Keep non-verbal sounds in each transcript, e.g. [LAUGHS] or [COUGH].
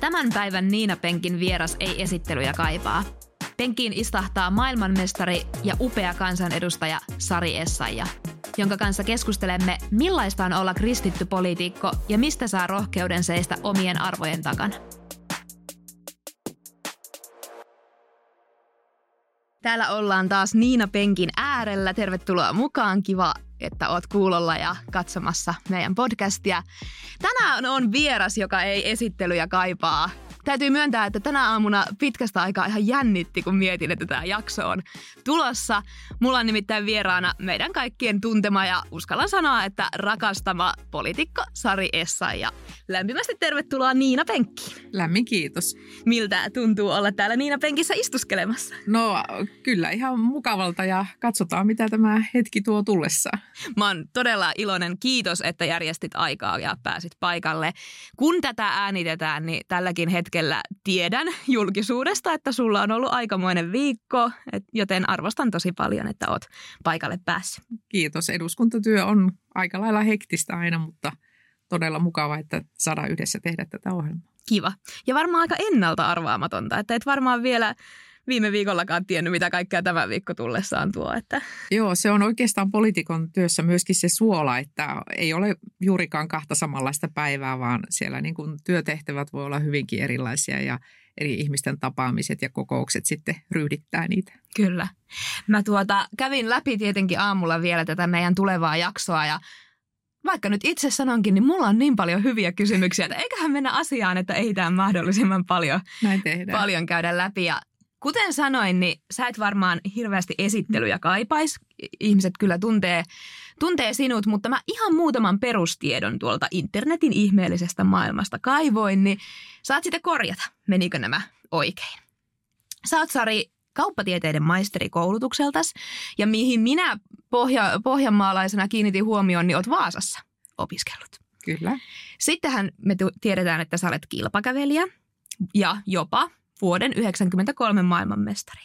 Tämän päivän Niina Penkin vieras ei esittelyjä kaipaa. Penkiin istahtaa maailmanmestari ja upea kansanedustaja Sari Essaija, jonka kanssa keskustelemme, millaista on olla kristitty poliitikko ja mistä saa rohkeuden seistä omien arvojen takana. Täällä ollaan taas Niina Penkin äärellä. Tervetuloa mukaan. Kiva, että oot kuulolla ja katsomassa meidän podcastia. Tänään on vieras, joka ei esittelyjä kaipaa. Täytyy myöntää, että tänä aamuna pitkästä aikaa ihan jännitti, kun mietin, että tämä jakso on tulossa. Mulla on nimittäin vieraana meidän kaikkien tuntema ja uskallan sanoa, että rakastama poliitikko Sari Essa. Ja lämpimästi tervetuloa Niina Penkkiin. Lämmin kiitos. Miltä tuntuu olla täällä Niina Penkissä istuskelemassa? No kyllä ihan mukavalta ja katsotaan mitä tämä hetki tuo tullessa. Mä oon todella iloinen. Kiitos, että järjestit aikaa ja pääsit paikalle. Kun tätä äänitetään, niin tälläkin hetkellä tiedän julkisuudesta, että sulla on ollut aikamoinen viikko, joten arvostan tosi paljon, että oot paikalle päässyt. Kiitos. Eduskuntatyö on aika lailla hektistä aina, mutta todella mukava, että saadaan yhdessä tehdä tätä ohjelmaa. Kiva. Ja varmaan aika ennalta arvaamatonta, että et varmaan vielä viime viikollakaan tiennyt, mitä kaikkea tämä viikko tullessaan tuo. Että. Joo, se on oikeastaan poliitikon työssä myöskin se suola, että ei ole juurikaan kahta samanlaista päivää, vaan siellä niin kuin työtehtävät voi olla hyvinkin erilaisia ja eri ihmisten tapaamiset ja kokoukset sitten ryhdittää niitä. Kyllä. Mä tuota, kävin läpi tietenkin aamulla vielä tätä meidän tulevaa jaksoa ja vaikka nyt itse sanonkin, niin mulla on niin paljon hyviä kysymyksiä, että eiköhän mennä asiaan, että ehditään mahdollisimman paljon, Näin paljon käydä läpi. Ja Kuten sanoin, niin sä et varmaan hirveästi esittelyjä kaipais. Ihmiset kyllä tuntee, tuntee sinut, mutta mä ihan muutaman perustiedon tuolta internetin ihmeellisestä maailmasta kaivoin, niin saat sitten korjata, menikö nämä oikein. Sä oot Sari kauppatieteiden maisterikoulutukseltas ja mihin minä pohja, pohjanmaalaisena kiinnitin huomioon, niin oot Vaasassa opiskellut. Kyllä. Sittenhän me tiedetään, että sä olet kilpakävelijä ja jopa vuoden 1993 maailmanmestari.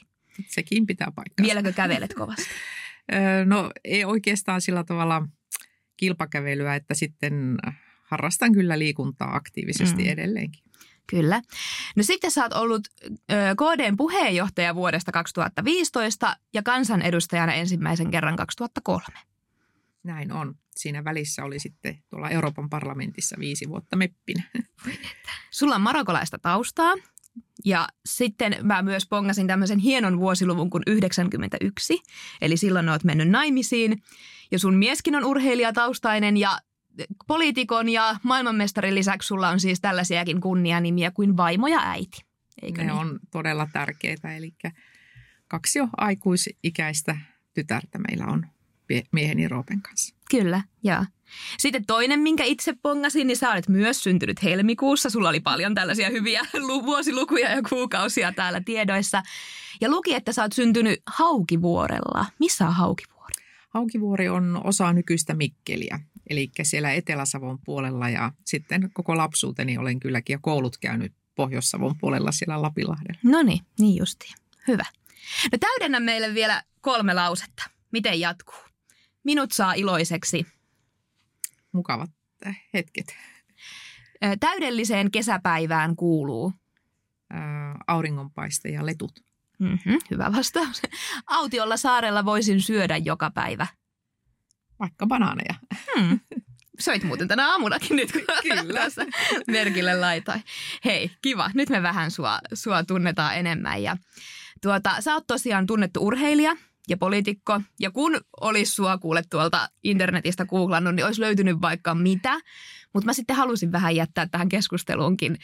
Sekin pitää paikkaa. Vieläkö kävelet kovasti? [LAUGHS] no ei oikeastaan sillä tavalla kilpakävelyä, että sitten harrastan kyllä liikuntaa aktiivisesti mm. edelleenkin. Kyllä. No sitten sä oot ollut KDn puheenjohtaja vuodesta 2015 ja kansanedustajana ensimmäisen kerran 2003. Näin on. Siinä välissä oli sitten tuolla Euroopan parlamentissa viisi vuotta meppinä. Sulla on marokolaista taustaa ja sitten mä myös pongasin tämmöisen hienon vuosiluvun kuin 91, eli silloin oot mennyt naimisiin. Ja sun mieskin on urheilijataustainen ja poliitikon ja maailmanmestarin lisäksi sulla on siis tällaisiakin kunnianimiä kuin vaimo ja äiti. Eikö ne niin? on todella tärkeitä, eli kaksi jo aikuisikäistä tytärtä meillä on mieheni Roopen kanssa. Kyllä, joo. Sitten toinen, minkä itse pongasin, niin sä olet myös syntynyt helmikuussa. Sulla oli paljon tällaisia hyviä [LAUGHS] vuosilukuja ja kuukausia täällä tiedoissa. Ja luki, että sä oot syntynyt Haukivuorella. Missä on Haukivuori? Haukivuori on osa nykyistä Mikkeliä, eli siellä Etelä-Savon puolella ja sitten koko lapsuuteni olen kylläkin ja koulut käynyt Pohjois-Savon puolella siellä Lapilahdella. No niin, niin justiin. Hyvä. No täydennä meille vielä kolme lausetta. Miten jatkuu? Minut saa iloiseksi mukavat hetket. Täydelliseen kesäpäivään kuuluu? Auringonpaiste ja letut. Mm-hmm, hyvä vastaus. [LAUGHS] Autiolla saarella voisin syödä joka päivä. Vaikka banaaneja. Hmm. [LAUGHS] Soit muuten tänä aamunakin nyt, kun Kyllä. [LAUGHS] tässä merkille laitoin. Hei, kiva. Nyt me vähän sua, sua tunnetaan enemmän. Ja tuota, sä oot tosiaan tunnettu urheilija – ja poliitikko. Ja kun olisi sua kuule tuolta internetistä googlannut, niin olisi löytynyt vaikka mitä. Mutta mä sitten halusin vähän jättää tähän keskusteluunkin,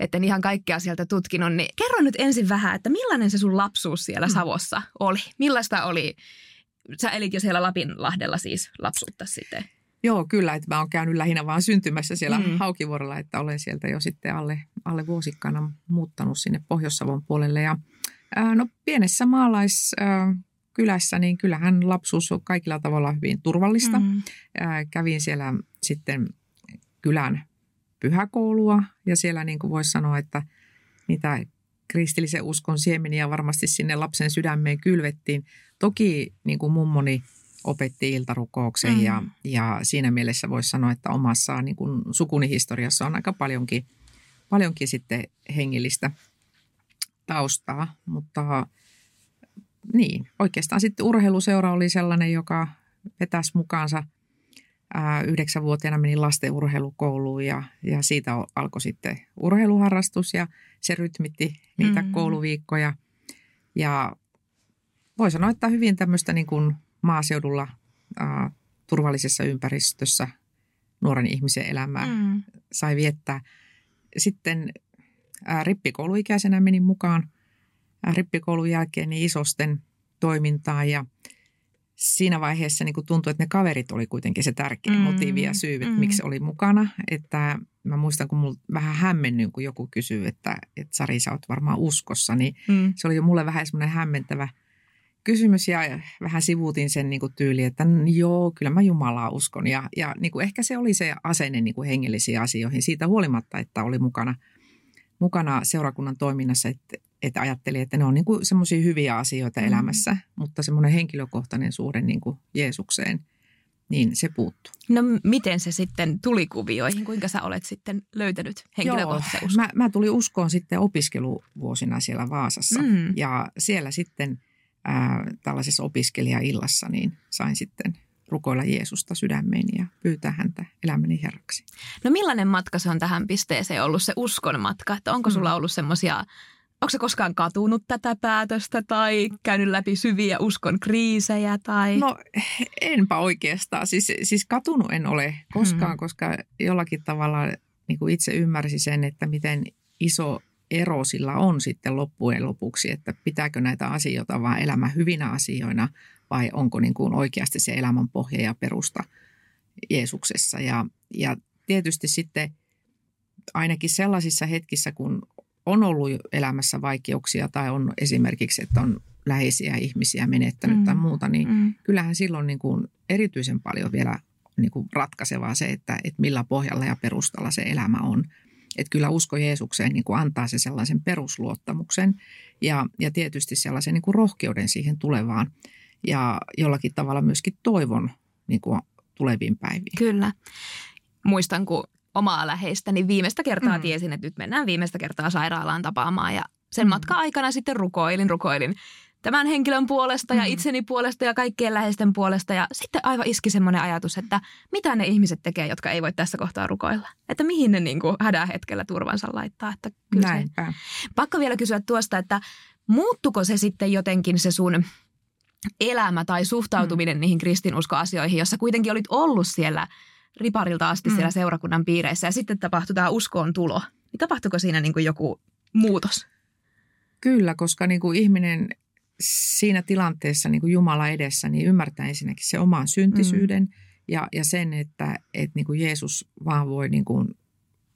että en ihan kaikkea sieltä tutkinut. Niin kerro nyt ensin vähän, että millainen se sun lapsuus siellä mm. Savossa oli? Millaista oli? Sä elit jo siellä Lapinlahdella siis lapsuutta sitten. Joo, kyllä. Että mä oon käynyt lähinnä vaan syntymässä siellä mm. Haukivuorolla, että olen sieltä jo sitten alle, alle vuosikkana muuttanut sinne Pohjois-Savon puolelle. Ja, ää, no pienessä maalais... Ää, kylässä, niin kyllähän lapsuus on kaikilla tavalla hyvin turvallista. Mm. kävin siellä sitten kylän pyhäkoulua ja siellä niin kuin voisi sanoa, että mitä kristillisen uskon siemeniä varmasti sinne lapsen sydämeen kylvettiin. Toki niin kuin mummoni opetti iltarukouksen mm. ja, ja siinä mielessä voisi sanoa, että omassa niin kuin sukunihistoriassa on aika paljonkin paljonkin sitten hengellistä taustaa, mutta niin, oikeastaan sitten urheiluseura oli sellainen, joka vetäisi mukaansa – yhdeksänvuotiaana menin lasten urheilukouluun ja, ja siitä alkoi sitten urheiluharrastus ja se rytmitti niitä mm. kouluviikkoja. Ja voi sanoa, että hyvin tämmöistä niin kuin maaseudulla ää, turvallisessa ympäristössä nuoren ihmisen elämää mm. sai viettää. Sitten ää, rippikouluikäisenä menin mukaan rippikoulun jälkeen niin isosten toimintaan ja – siinä vaiheessa niin tuntui, että ne kaverit oli kuitenkin se tärkein mm, motiivi ja syy, että mm. miksi oli mukana. Että mä muistan, kun mulla vähän hämmennyin, kun joku kysyy, että, että Sari, sä oot varmaan uskossa, niin mm. se oli jo mulle vähän semmoinen hämmentävä kysymys ja vähän sivuutin sen niin tyyli, että joo, kyllä mä Jumalaa uskon. Ja, ja niin kuin ehkä se oli se asenne niin kuin hengellisiin asioihin siitä huolimatta, että oli mukana, mukana seurakunnan toiminnassa, että, että ajattelin, että ne on niin semmoisia hyviä asioita mm. elämässä, mutta semmoinen henkilökohtainen suhde niin kuin Jeesukseen, niin se puuttuu. No miten se sitten tuli kuvioihin? Kuinka sä olet sitten löytänyt henkilökohtaisen uskon? Mä, mä tulin uskoon sitten opiskeluvuosina siellä Vaasassa mm. ja siellä sitten ää, tällaisessa opiskelijaillassa niin sain sitten rukoilla Jeesusta sydämeen ja pyytää häntä elämäni herraksi. No millainen matka se on tähän pisteeseen ollut se uskon matka? Että onko sulla mm. ollut semmoisia Onko se koskaan katunut tätä päätöstä tai käynyt läpi syviä uskon kriisejä? Tai? No enpä oikeastaan. Siis, siis katunut en ole koskaan, hmm. koska jollakin tavalla niin kuin itse ymmärsin sen, että miten iso ero sillä on sitten loppujen lopuksi, että pitääkö näitä asioita vaan elämä hyvinä asioina vai onko niin kuin oikeasti se elämän pohja ja perusta Jeesuksessa. Ja, ja tietysti sitten ainakin sellaisissa hetkissä, kun on ollut elämässä vaikeuksia tai on esimerkiksi, että on läheisiä ihmisiä menettänyt mm. tai muuta, niin mm. kyllähän silloin niin kuin erityisen paljon vielä niin kuin ratkaisevaa se, että, että millä pohjalla ja perustalla se elämä on. Että kyllä usko Jeesukseen niin kuin antaa se sellaisen perusluottamuksen ja, ja tietysti sellaisen niin kuin rohkeuden siihen tulevaan ja jollakin tavalla myöskin toivon niin kuin tuleviin päiviin. Kyllä. Muistan, kun omaa läheistä, niin viimeistä kertaa mm. tiesin, että nyt mennään viimeistä kertaa sairaalaan tapaamaan. Ja sen mm. matka aikana sitten rukoilin, rukoilin tämän henkilön puolesta ja mm. itseni puolesta ja kaikkien läheisten puolesta. Ja sitten aivan iski semmoinen ajatus, että mitä ne ihmiset tekee, jotka ei voi tässä kohtaa rukoilla. Että mihin ne niin kuin hädän hetkellä turvansa laittaa. Että kyllä Näinpä. Se, pakko vielä kysyä tuosta, että muuttuko se sitten jotenkin se sun elämä tai suhtautuminen mm. niihin kristinuskoasioihin, jossa kuitenkin olit ollut siellä – riparilta asti mm. siellä seurakunnan piireissä ja sitten tapahtui tämä uskoon tulo. Niin tapahtuiko siinä niin kuin joku muutos? Kyllä, koska niin kuin ihminen siinä tilanteessa niin kuin Jumala edessä niin ymmärtää ensinnäkin se oman syntisyyden mm. ja, ja sen, että, että niin kuin Jeesus vaan voi niin kuin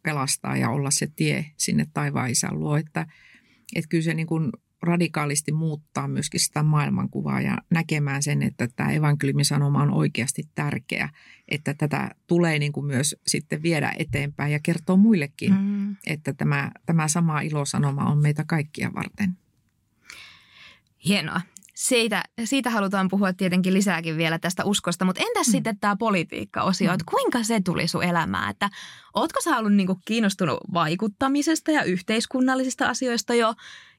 pelastaa ja olla se tie sinne taivaan isän luo. Että, että kyllä se niin kuin radikaalisti muuttaa myöskin sitä maailmankuvaa ja näkemään sen, että tämä evankeliumin sanoma on oikeasti tärkeä, että tätä tulee niin kuin myös sitten viedä eteenpäin ja kertoa muillekin, mm. että tämä, tämä sama ilosanoma on meitä kaikkia varten. Hienoa siitä, siitä halutaan puhua tietenkin lisääkin vielä tästä uskosta, mutta entäs mm. sitten tämä politiikka-osio, mm. että kuinka se tuli sun elämään? Että ootko sä ollut niinku kiinnostunut vaikuttamisesta ja yhteiskunnallisista asioista jo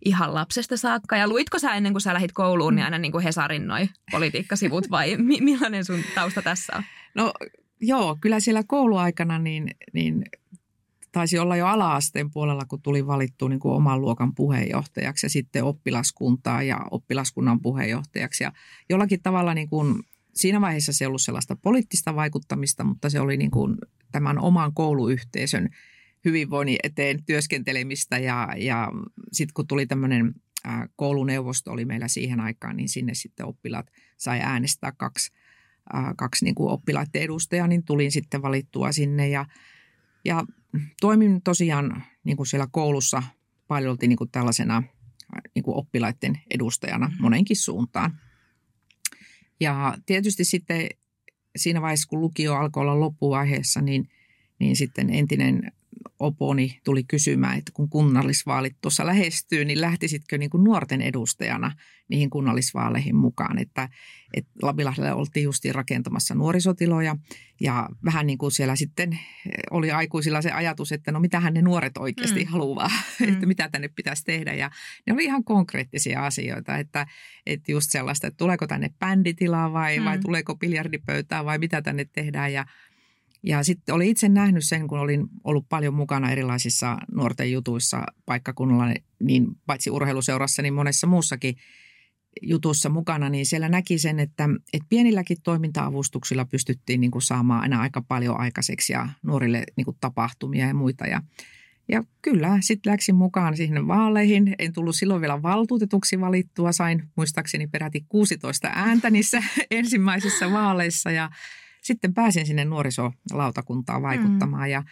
ihan lapsesta saakka? Ja luitko sä ennen kuin sä lähit kouluun, niin mm. aina niinku Hesarin noi politiikkasivut vai [LAUGHS] mi- millainen sun tausta tässä on? No joo, kyllä siellä kouluaikana niin, niin taisi olla jo ala-asteen puolella, kun tuli valittu niin kuin oman luokan puheenjohtajaksi ja sitten oppilaskuntaa ja oppilaskunnan puheenjohtajaksi. Ja jollakin tavalla niin kuin, siinä vaiheessa se ei ollut sellaista poliittista vaikuttamista, mutta se oli niin kuin tämän oman kouluyhteisön hyvinvoinnin eteen työskentelemistä ja, ja sitten kun tuli tämmöinen kouluneuvosto oli meillä siihen aikaan, niin sinne sitten oppilaat sai äänestää kaksi, kaksi niin kuin oppilaiden edustajaa, niin tulin sitten valittua sinne ja, ja toimin tosiaan niin kuin siellä koulussa paljolti niin kuin tällaisena niin kuin oppilaiden edustajana mm-hmm. monenkin suuntaan. Ja tietysti sitten siinä vaiheessa, kun lukio alkoi olla loppuvaiheessa, niin, niin sitten entinen oponi tuli kysymään, että kun kunnallisvaalit tuossa lähestyy, niin lähtisitkö niin kuin nuorten edustajana niihin kunnallisvaaleihin mukaan. Että, että Labilahdella oltiin justiin rakentamassa nuorisotiloja ja vähän niin kuin siellä sitten oli aikuisilla se ajatus, että no mitähän ne nuoret oikeasti mm. haluaa, [LAUGHS] mm. että mitä tänne pitäisi tehdä. Ja ne oli ihan konkreettisia asioita, että, että just sellaista, että tuleeko tänne bänditilaa vai, mm. vai tuleeko biljardipöytää vai mitä tänne tehdään ja ja sitten oli itse nähnyt sen, kun olin ollut paljon mukana erilaisissa nuorten jutuissa paikkakunnalla, niin paitsi urheiluseurassa, niin monessa muussakin jutussa mukana, niin siellä näki sen, että, että pienilläkin toiminta-avustuksilla pystyttiin niin kuin saamaan aina aika paljon aikaiseksi ja nuorille niin kuin tapahtumia ja muita. Ja, ja kyllä, sitten läksin mukaan siihen vaaleihin. En tullut silloin vielä valtuutetuksi valittua. Sain muistaakseni peräti 16 ääntä niissä [LAUGHS] ensimmäisissä vaaleissa ja sitten pääsin sinne nuorisolautakuntaan vaikuttamaan mm. ja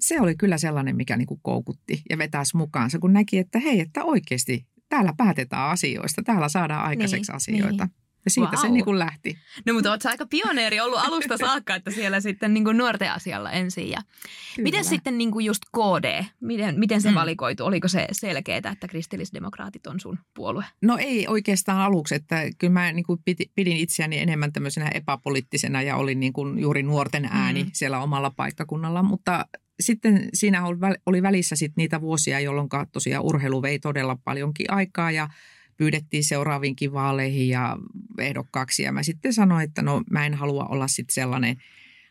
se oli kyllä sellainen, mikä niin kuin koukutti ja vetäisi mukaansa, kun näki, että hei, että oikeasti täällä päätetään asioista, täällä saadaan aikaiseksi niin, asioita. Niin. Ja siitä wow. se niin kuin lähti. No mutta oletko aika pioneeri ollut alusta saakka, että siellä sitten niin kuin nuorten asialla ensin. Ja miten sitten niin kuin just KD, miten, miten se mm. valikoitu? Oliko se selkeää, että kristillisdemokraatit on sun puolue? No ei oikeastaan aluksi, että kyllä mä niin kuin pidin itseäni enemmän tämmöisenä epäpoliittisena ja olin niin kuin juuri nuorten ääni mm. siellä omalla paikkakunnalla, mutta sitten siinä oli välissä sit niitä vuosia, jolloin tosiaan urheilu vei todella paljonkin aikaa ja pyydettiin seuraaviinkin vaaleihin ja ehdokkaaksi. Ja mä sitten sanoin, että no mä en halua olla sitten sellainen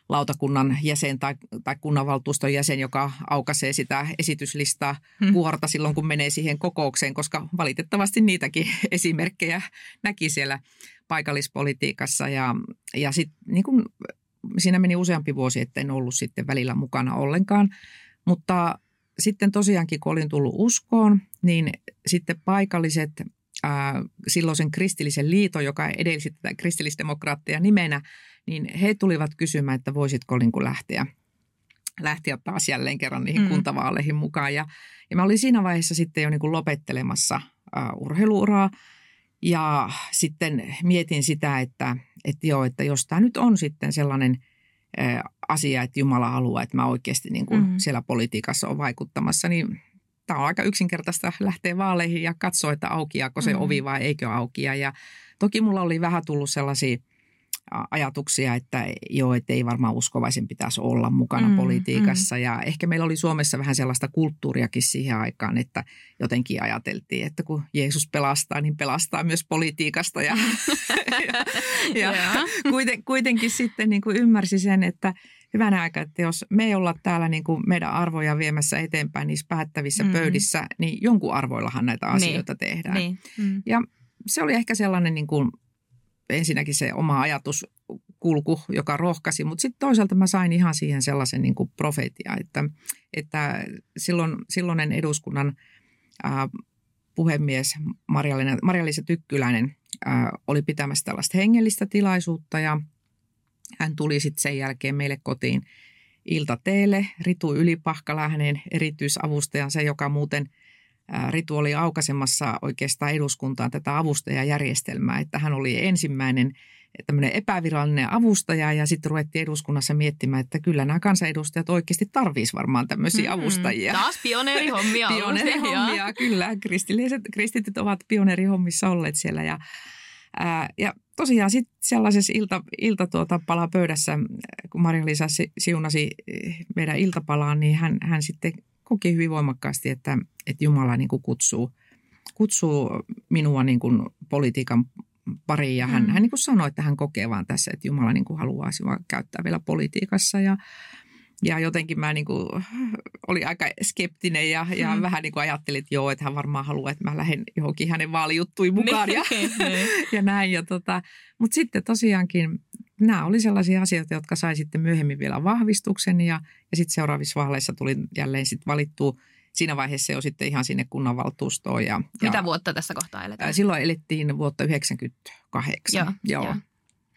lautakunnan jäsen tai, tai kunnanvaltuuston jäsen, joka aukaisee sitä esityslistaa hmm. silloin, kun menee siihen kokoukseen, koska valitettavasti niitäkin [LAUGHS] esimerkkejä näki siellä paikallispolitiikassa. Ja, ja sitten niin kun, siinä meni useampi vuosi, että en ollut sitten välillä mukana ollenkaan. Mutta sitten tosiaankin, kun olin tullut uskoon, niin sitten paikalliset silloisen kristillisen liiton, joka edelsi tätä kristillisdemokraattia nimenä, niin he tulivat kysymään, että voisitko niin kuin lähteä, lähteä taas jälleen kerran niihin mm. kuntavaaleihin mukaan. Ja, ja mä olin siinä vaiheessa sitten jo niin kuin lopettelemassa uh, urheiluuraa ja sitten mietin sitä, että, että joo, että jos tämä nyt on sitten sellainen asia, että Jumala haluaa, että mä oikeasti niin kuin mm. siellä politiikassa on vaikuttamassa, niin tämä on aika yksinkertaista lähteä vaaleihin ja katsoa, että aukiaako se mm. ovi vai eikö aukia. Ja toki mulla oli vähän tullut sellaisia ajatuksia, että joo, että ei varmaan uskovaisen pitäisi olla mukana mm, politiikassa. Mm. Ja ehkä meillä oli Suomessa vähän sellaista kulttuuriakin siihen aikaan, että jotenkin ajateltiin, että kun Jeesus pelastaa, niin pelastaa myös politiikasta. Ja, [LAUGHS] ja, ja [LAUGHS] kuiten, kuitenkin sitten niin kuin ymmärsi sen, että – hyvänä aika, että jos me ei olla täällä niin kuin meidän arvoja viemässä eteenpäin niissä päättävissä mm. pöydissä, niin jonkun arvoillahan näitä niin. asioita niin. tehdään. Niin. Mm. Ja se oli ehkä sellainen niin kuin, ensinnäkin se oma ajatuskulku, joka rohkasi, mutta sitten toisaalta mä sain ihan siihen sellaisen niin kuin profetia, että, että silloin, silloinen eduskunnan ää, puhemies Marja-Liisa Tykkyläinen ää, oli pitämässä tällaista hengellistä tilaisuutta ja – hän tuli sitten sen jälkeen meille kotiin iltateelle. Ritu Ylipahkala, hänen erityisavustajansa, joka muuten Ritu oli aukaisemassa oikeastaan eduskuntaan tätä avustajajärjestelmää, että hän oli ensimmäinen tämmöinen epävirallinen avustaja ja sitten ruvettiin eduskunnassa miettimään, että kyllä nämä kansanedustajat oikeasti tarvitsisi varmaan tämmöisiä mm-hmm. avustajia. Taas pioneerihommia. [LAUGHS] pioneerihommia, kyllä. Kristilliset, kristityt ovat pioneerihommissa olleet siellä ja Ää, ja tosiaan sitten sellaisessa ilta, ilta tuota palaa pöydässä, kun Marja-Liisa siunasi eh, meidän iltapalaan, niin hän, hän sitten koki hyvin voimakkaasti, että, että Jumala niin kuin kutsuu, kutsuu minua niin kuin politiikan pariin. Ja hän, mm. hän niin kuin sanoi, että hän kokee vaan tässä, että Jumala niin kuin haluaa käyttää vielä politiikassa. Ja, ja jotenkin mä niin kuin, olin aika skeptinen ja, ja mm. vähän niin kuin ajattelin, että joo, että hän varmaan haluaa, että mä lähden johonkin hänen vaalijuttuihin mukaan ja, [LAUGHS] niin, niin. [LAUGHS] ja näin. Ja tota, Mutta sitten tosiaankin nämä oli sellaisia asioita, jotka sai sitten myöhemmin vielä vahvistuksen ja, ja sitten seuraavissa vaaleissa tuli jälleen sitten valittu siinä vaiheessa jo sitten ihan sinne kunnanvaltuustoon. Ja, Mitä ja, vuotta tässä kohtaa eletään? Silloin elettiin vuotta 1998. Joo, joo. joo.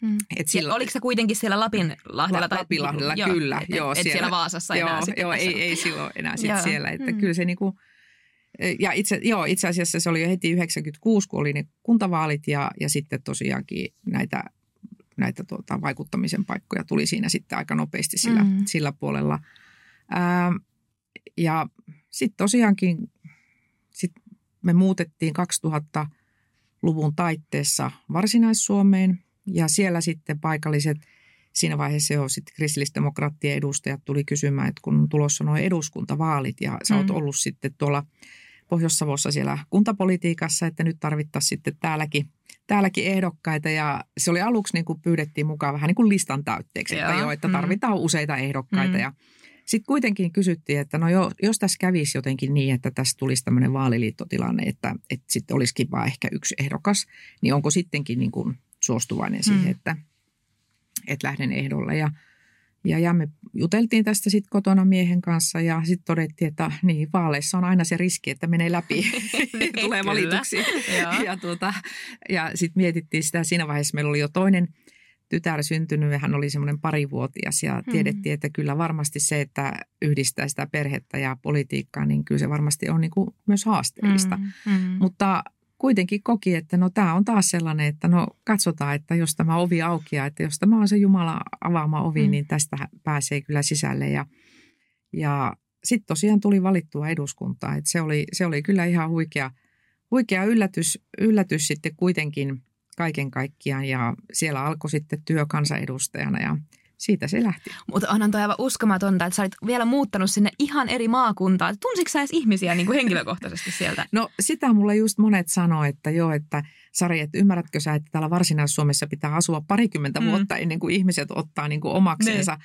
Mm. Et silloin, oliko se kuitenkin siellä Lapinlahdella? La, Lapinlahdella, tai, kyllä. Et, joo, et, siellä, siellä Vaasassa joo, enää Joo, ei, ei silloin enää sit siellä. Että mm. kyllä se niinku, ja itse, joo, itse asiassa se oli jo heti 96, kun oli ne kuntavaalit ja, ja sitten tosiaankin näitä, näitä tuota, vaikuttamisen paikkoja tuli siinä sitten aika nopeasti sillä, mm. sillä puolella. Ää, ja sitten tosiaankin sit me muutettiin 2000-luvun taitteessa Varsinais-Suomeen ja siellä sitten paikalliset – siinä vaiheessa jo sitten kristillisdemokraattien edustajat tuli kysymään, että kun tulossa noin eduskuntavaalit ja sä oot mm. ollut sitten tuolla Pohjois-Savossa siellä kuntapolitiikassa, että nyt tarvittaisiin sitten täälläkin, täälläkin ehdokkaita. Ja se oli aluksi niin kuin pyydettiin mukaan vähän niin kuin listan täytteeksi, että joo, että mm. tarvitaan mm. useita ehdokkaita. Mm. Ja sitten kuitenkin kysyttiin, että no jo, jos tässä kävisi jotenkin niin, että tässä tulisi tämmöinen vaaliliittotilanne, että, että sitten olisikin vaan ehkä yksi ehdokas, niin onko sittenkin niin kuin suostuvainen siihen, mm. että, että lähden ehdolle. Ja, ja, ja me juteltiin tästä sitten kotona miehen kanssa ja sitten todettiin, että niin, vaaleissa on aina se riski, että menee läpi, [LAUGHS] tulee valituksi. ja tuota, ja sitten mietittiin sitä, siinä vaiheessa meillä oli jo toinen tytär syntynyt ja hän oli semmoinen parivuotias ja mm. tiedettiin, että kyllä varmasti se, että yhdistää sitä perhettä ja politiikkaa, niin kyllä se varmasti on niin kuin myös haasteellista. Mm, mm. Mutta kuitenkin koki, että no tämä on taas sellainen, että no katsotaan, että jos tämä ovi aukeaa, että jos tämä on se Jumala avaama ovi, mm. niin tästä pääsee kyllä sisälle. Ja, ja sitten tosiaan tuli valittua eduskuntaa, että se oli, se oli kyllä ihan huikea, huikea yllätys, yllätys sitten kuitenkin kaiken kaikkiaan ja siellä alkoi sitten työ kansanedustajana ja siitä se lähti. Mutta onhan toi aivan uskomatonta, että sä olit vielä muuttanut sinne ihan eri maakuntaan. Tunsitko sä edes ihmisiä niin kuin henkilökohtaisesti sieltä? No sitä mulle just monet sanoo, että joo, että Sari, että ymmärrätkö sä, että täällä Varsinais-Suomessa pitää asua parikymmentä mm. vuotta ennen kuin ihmiset ottaa niin kuin omaksensa. Ne.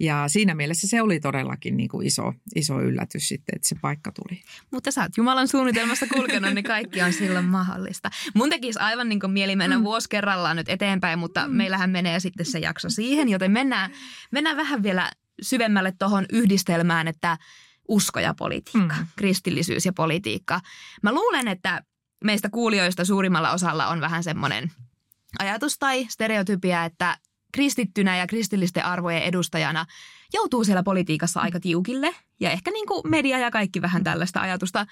Ja siinä mielessä se oli todellakin niin kuin iso, iso yllätys sitten, että se paikka tuli. Mutta sä oot Jumalan suunnitelmassa kulkenut, niin kaikki on silloin mahdollista. Mun tekisi aivan niin kuin mieli mennä mm. vuosi kerrallaan nyt eteenpäin, mutta mm. meillähän menee sitten se jakso siihen, joten mennään, mennään vähän vielä syvemmälle tuohon yhdistelmään, että usko ja politiikka, mm. kristillisyys ja politiikka. Mä luulen, että meistä kuulijoista suurimmalla osalla on vähän semmoinen ajatus tai stereotypia, että kristittynä ja kristillisten arvojen edustajana joutuu siellä politiikassa aika tiukille. Ja ehkä niin kuin media ja kaikki vähän tällaista ajatusta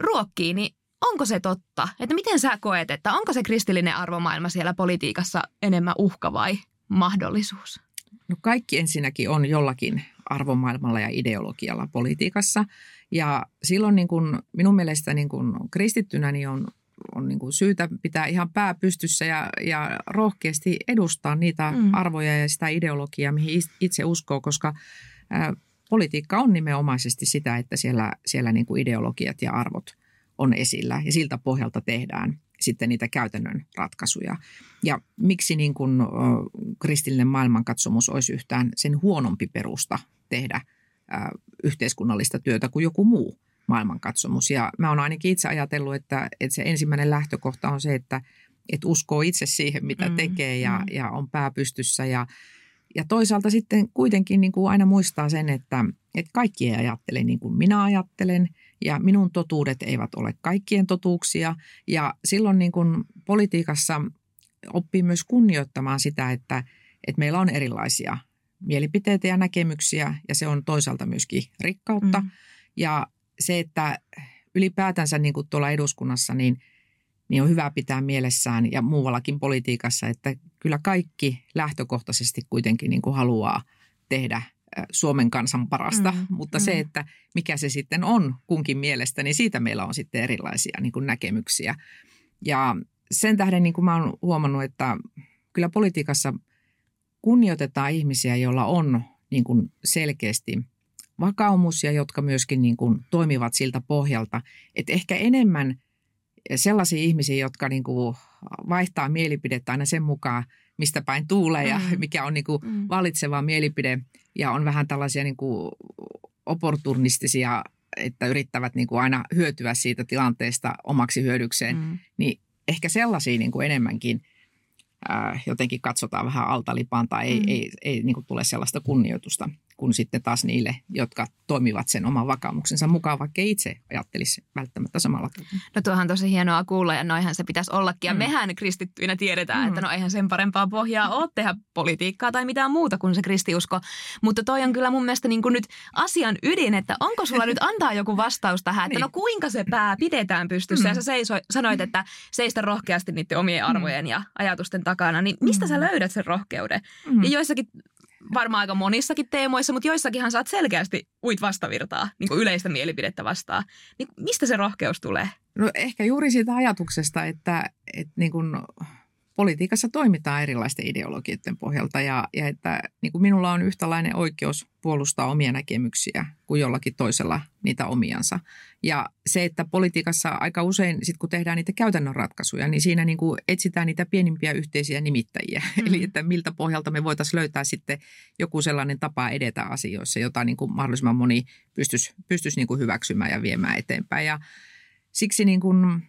ruokkii, niin onko se totta? Että miten sä koet, että onko se kristillinen arvomaailma siellä politiikassa enemmän uhka vai mahdollisuus? No kaikki ensinnäkin on jollakin arvomaailmalla ja ideologialla politiikassa. Ja silloin niin kuin minun mielestä niin kuin kristittynä niin on on niin kuin syytä pitää ihan pää pystyssä ja, ja rohkeasti edustaa niitä mm. arvoja ja sitä ideologiaa, mihin itse uskoo, koska ä, politiikka on nimenomaisesti sitä, että siellä, siellä niin kuin ideologiat ja arvot on esillä ja siltä pohjalta tehdään sitten niitä käytännön ratkaisuja. Ja miksi niin kuin, ä, kristillinen maailmankatsomus olisi yhtään sen huonompi perusta tehdä ä, yhteiskunnallista työtä kuin joku muu maailmankatsomus. Ja mä oon ainakin itse ajatellut, että, että se ensimmäinen lähtökohta on se, että, että uskoo itse siihen, mitä mm, tekee ja, mm. ja on pääpystyssä. Ja, ja toisaalta sitten kuitenkin niin kuin aina muistaa sen, että, että kaikki ei ajattele niin kuin minä ajattelen ja minun totuudet eivät ole kaikkien totuuksia. Ja silloin niin kuin politiikassa oppii myös kunnioittamaan sitä, että, että meillä on erilaisia mielipiteitä ja näkemyksiä ja se on toisaalta myöskin rikkautta. Mm. Ja se, että ylipäätänsä niin kuin tuolla eduskunnassa, niin, niin on hyvä pitää mielessään ja muuallakin politiikassa, että kyllä kaikki lähtökohtaisesti kuitenkin niin kuin haluaa tehdä Suomen kansan parasta, mm, mutta mm. se, että mikä se sitten on kunkin mielestä, niin siitä meillä on sitten erilaisia niin kuin näkemyksiä. Ja sen tähden niin kuin mä oon huomannut, että kyllä politiikassa kunnioitetaan ihmisiä, joilla on niin kuin selkeästi – vakaumus ja jotka myöskin niin kuin toimivat siltä pohjalta. Että ehkä enemmän sellaisia ihmisiä, jotka niin kuin vaihtaa mielipidettä aina sen mukaan, mistä päin tuulee ja mm. mikä on niin kuin mm. valitseva mielipide ja on vähän tällaisia niin kuin opportunistisia, että yrittävät niin kuin aina hyötyä siitä tilanteesta omaksi hyödykseen, mm. niin ehkä sellaisia niin kuin enemmänkin äh, jotenkin katsotaan vähän altalipaan tai ei, mm. ei, ei niin kuin tule sellaista kunnioitusta kuin sitten taas niille, jotka toimivat sen oman vakaumuksensa mukaan, vaikka ei itse ajattelisi välttämättä samalla tavalla. No tuohan tosi hienoa kuulla ja noihän se pitäisi ollakin. Ja mm. mehän kristittyinä tiedetään, mm. että no eihän sen parempaa pohjaa ole tehdä politiikkaa tai mitään muuta kuin se kristiusko. Mutta toi on kyllä mun mielestä niin kuin nyt asian ydin, että onko sulla nyt antaa joku vastaus tähän, että niin. no kuinka se pää pidetään pystyssä. Mm. Ja sä seiso, sanoit, että seistä rohkeasti niiden omien mm. arvojen mm. ja ajatusten takana, niin mistä mm. sä löydät sen rohkeuden? Mm. Ja joissakin varmaan aika monissakin teemoissa, mutta joissakinhan saat selkeästi uit vastavirtaa, niin kuin yleistä mielipidettä vastaan. Niin mistä se rohkeus tulee? No ehkä juuri siitä ajatuksesta, että, että niin kuin politiikassa toimitaan erilaisten ideologioiden pohjalta ja, ja että niin kuin minulla on yhtälainen oikeus puolustaa omia näkemyksiä kuin jollakin toisella niitä omiansa. Ja se, että politiikassa aika usein, sit kun tehdään niitä käytännön ratkaisuja, niin siinä niin kuin etsitään niitä pienimpiä yhteisiä nimittäjiä. Mm. Eli että miltä pohjalta me voitaisiin löytää sitten joku sellainen tapa edetä asioissa, jota niin kuin mahdollisimman moni pystyisi, pystyisi niin kuin hyväksymään ja viemään eteenpäin. Ja siksi niin kuin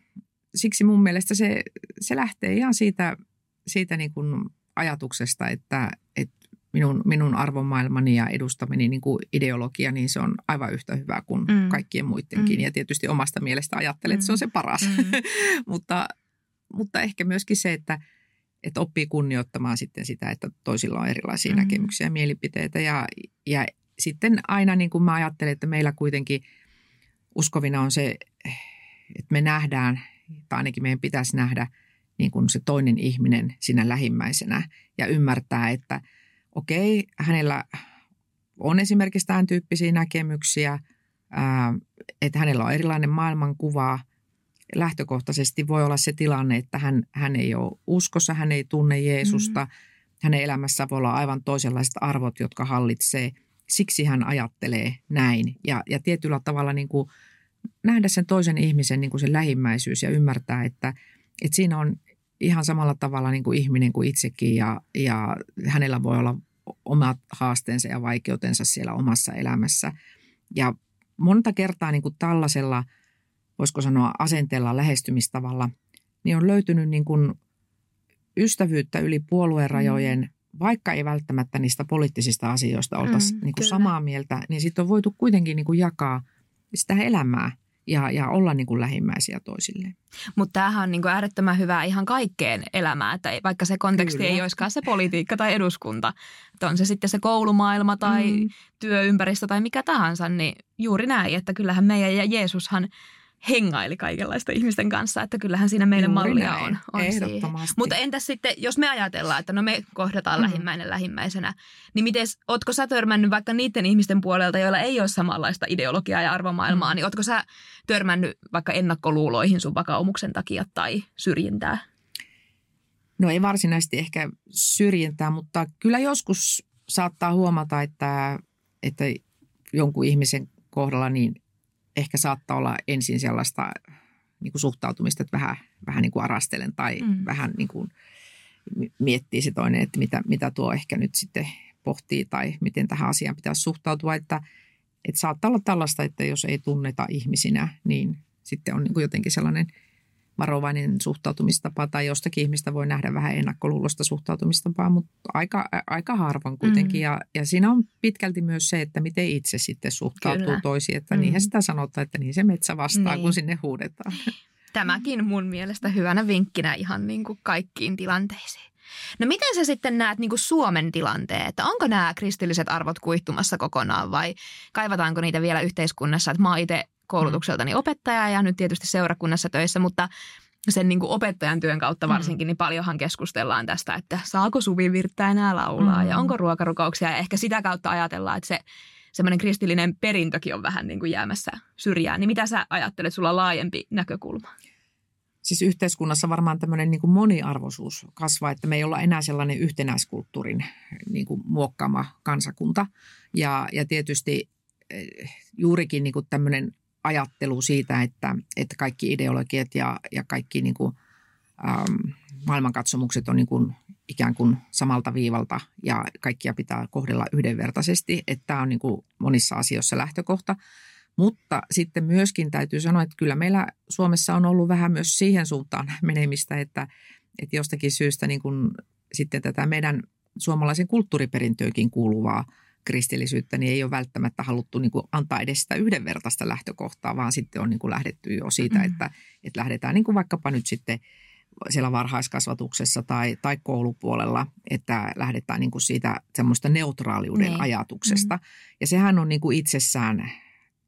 siksi mun mielestä se, se lähtee ihan siitä, siitä niin kuin ajatuksesta, että, että minun, minun arvomaailmani ja edustamani niin kuin ideologia, niin se on aivan yhtä hyvä kuin mm. kaikkien muidenkin. Mm. Ja tietysti omasta mielestä ajattelen, että se on se paras. Mm. [LAUGHS] mutta, mutta ehkä myöskin se, että, että oppii kunnioittamaan sitten sitä, että toisilla on erilaisia mm. näkemyksiä ja mielipiteitä. Ja, ja sitten aina niin kuin mä ajattelen, että meillä kuitenkin uskovina on se, että me nähdään tai ainakin meidän pitäisi nähdä niin kuin se toinen ihminen siinä lähimmäisenä ja ymmärtää, että okei, hänellä on esimerkiksi tämän tyyppisiä näkemyksiä, että hänellä on erilainen maailmankuva. Lähtökohtaisesti voi olla se tilanne, että hän, hän ei ole uskossa, hän ei tunne Jeesusta. Mm. Hänen elämässä voi olla aivan toisenlaiset arvot, jotka hallitsee. Siksi hän ajattelee näin. Ja, ja tietyllä tavalla niin kuin – nähdä sen toisen ihmisen niin kuin sen lähimmäisyys ja ymmärtää, että, että siinä on ihan samalla tavalla niin kuin ihminen kuin itsekin ja, ja hänellä voi olla omat haasteensa ja vaikeutensa siellä omassa elämässä. Ja monta kertaa niin kuin tällaisella, voisiko sanoa asenteella, lähestymistavalla, niin on löytynyt niin kuin ystävyyttä yli puolueen rajojen, mm. vaikka ei välttämättä niistä poliittisista asioista oltaisi mm, niin kuin samaa mieltä, niin sitten on voitu kuitenkin niin kuin jakaa – sitä elämää ja, ja olla niin kuin lähimmäisiä toisilleen. Mutta tämähän on niin kuin äärettömän hyvää ihan kaikkeen elämään, että vaikka se konteksti Kyllä. ei olisikaan se politiikka tai eduskunta, että on se sitten se koulumaailma tai mm. työympäristö tai mikä tahansa, niin juuri näin, että kyllähän meidän ja Jeesushan – hengaili kaikenlaista ihmisten kanssa, että kyllähän siinä meidän Juuri mallia näin. on, on Ehdottomasti. Mutta entäs sitten, jos me ajatellaan, että no me kohdataan mm. lähimmäinen lähimmäisenä, niin miten, ootko sä törmännyt vaikka niiden ihmisten puolelta, joilla ei ole samanlaista ideologiaa ja arvomaailmaa, mm. niin ootko sä törmännyt vaikka ennakkoluuloihin sun vakaumuksen takia tai syrjintää? No ei varsinaisesti ehkä syrjintää, mutta kyllä joskus saattaa huomata, että, että jonkun ihmisen kohdalla niin ehkä saattaa olla ensin sellaista niin kuin suhtautumista, että vähän, vähän niin kuin arastelen tai mm. vähän niin kuin miettii se toinen, että mitä, mitä tuo ehkä nyt sitten pohtii tai miten tähän asiaan pitäisi suhtautua. Että, että saattaa olla tällaista, että jos ei tunneta ihmisinä, niin sitten on niin kuin jotenkin sellainen – varovainen suhtautumistapa tai jostakin ihmistä voi nähdä vähän ennakkoluulosta suhtautumistapaa, mutta aika, aika harvoin kuitenkin. Mm. Ja, ja siinä on pitkälti myös se, että miten itse sitten suhtautuu Kyllä. toisiin, että mm. niinhän sitä sanotaan, että niin se metsä vastaa, niin. kun sinne huudetaan. Tämäkin mun mielestä hyvänä vinkkinä ihan niin kuin kaikkiin tilanteisiin. No miten sä sitten näet niin kuin Suomen tilanteen, että onko nämä kristilliset arvot kuihtumassa kokonaan vai kaivataanko niitä vielä yhteiskunnassa? Että mä oon itse koulutukseltani opettaja ja nyt tietysti seurakunnassa töissä, mutta sen niin kuin opettajan työn kautta varsinkin, mm. niin paljonhan keskustellaan tästä, että saako Suvi Virttä enää laulaa mm. ja onko ruokarukouksia. Ja ehkä sitä kautta ajatellaan, että se semmoinen kristillinen perintökin on vähän niin kuin jäämässä syrjään. Niin mitä sä ajattelet, sulla on laajempi näkökulma? Siis yhteiskunnassa varmaan tämmöinen niin kuin moniarvoisuus kasvaa, että me ei olla enää sellainen yhtenäiskulttuurin niin kuin muokkaama kansakunta. Ja, ja tietysti eh, juurikin niin kuin tämmöinen ajattelu siitä, että, että kaikki ideologiat ja, ja kaikki niin kuin, ähm, maailmankatsomukset on niin kuin ikään kuin samalta viivalta ja kaikkia pitää kohdella yhdenvertaisesti. Että tämä on niin kuin monissa asioissa lähtökohta. Mutta sitten myöskin täytyy sanoa, että kyllä meillä Suomessa on ollut vähän myös siihen suuntaan [LAUGHS] menemistä, että, että jostakin syystä niin kuin sitten tätä meidän suomalaisen kulttuuriperintöökin kuuluvaa – kristillisyyttä, niin ei ole välttämättä haluttu niin kuin antaa edes sitä yhdenvertaista lähtökohtaa, vaan sitten on niin kuin lähdetty jo siitä, mm. että, että lähdetään niin kuin vaikkapa nyt sitten siellä varhaiskasvatuksessa tai, tai koulupuolella, että lähdetään niin kuin siitä semmoista neutraaliuden niin. ajatuksesta. Mm. Ja sehän on niin kuin itsessään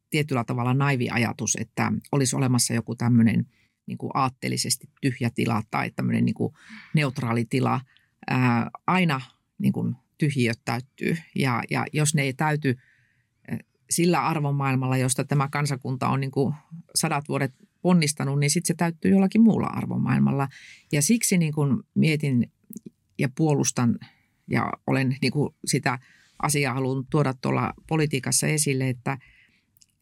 tietyllä tavalla naivi ajatus, että olisi olemassa joku tämmöinen niin kuin aatteellisesti tyhjä tila tai tämmöinen niin kuin neutraali tila. Ää, aina niin kuin tyhjiöt täyttyy. Ja, ja jos ne ei täyty sillä arvomaailmalla, josta tämä kansakunta on niin kuin sadat vuodet ponnistanut, niin sitten se täyttyy jollakin muulla arvomaailmalla. Ja siksi niin kuin mietin ja puolustan ja olen niin kuin sitä asiaa haluan tuoda tuolla politiikassa esille, että,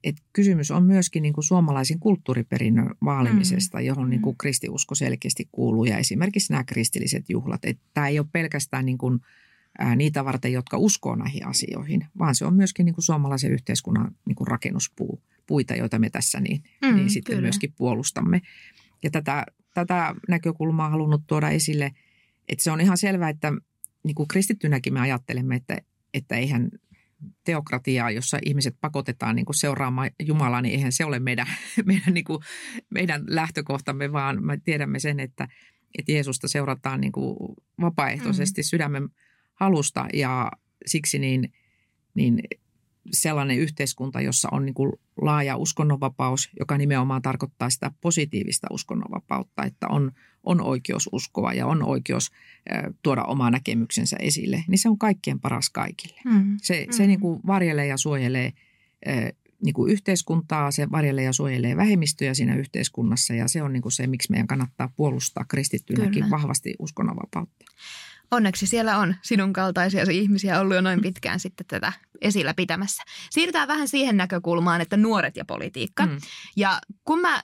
että kysymys on myöskin niin kuin suomalaisen kulttuuriperinnön vaalimisesta, mm. johon niin kuin kristiusko selkeästi kuuluu ja esimerkiksi nämä kristilliset juhlat. Että tämä ei ole pelkästään niin kuin – niitä varten, jotka uskoo näihin asioihin, vaan se on myöskin niin kuin suomalaisen yhteiskunnan niin kuin rakennuspuita, joita me tässä niin, mm, niin sitten kyllä. myöskin puolustamme. Ja tätä, tätä näkökulmaa halunnut tuoda esille, että se on ihan selvää, että niin kuin kristittynäkin me ajattelemme, että, että eihän teokratiaa, jossa ihmiset pakotetaan niin kuin seuraamaan Jumalaa, niin eihän se ole meidän, [LAUGHS] meidän, niin kuin, meidän lähtökohtamme, vaan me tiedämme sen, että, että Jeesusta seurataan niin kuin vapaaehtoisesti mm. sydämen halusta ja siksi niin, niin sellainen yhteiskunta, jossa on niin kuin laaja uskonnonvapaus, joka nimenomaan tarkoittaa sitä positiivista uskonnonvapautta, että on, on oikeus uskoa ja on oikeus tuoda oma näkemyksensä esille, niin se on kaikkien paras kaikille. Mm. Se, se mm. niin kuin varjelee ja suojelee niin kuin yhteiskuntaa, se varjelee ja suojelee vähemmistöjä siinä yhteiskunnassa ja se on niin kuin se, miksi meidän kannattaa puolustaa kristittynäkin Kyllä. vahvasti uskonnonvapautta onneksi siellä on sinun kaltaisia ihmisiä ollut jo noin pitkään sitten tätä esillä pitämässä. Siirrytään vähän siihen näkökulmaan, että nuoret ja politiikka. Mm. Ja kun mä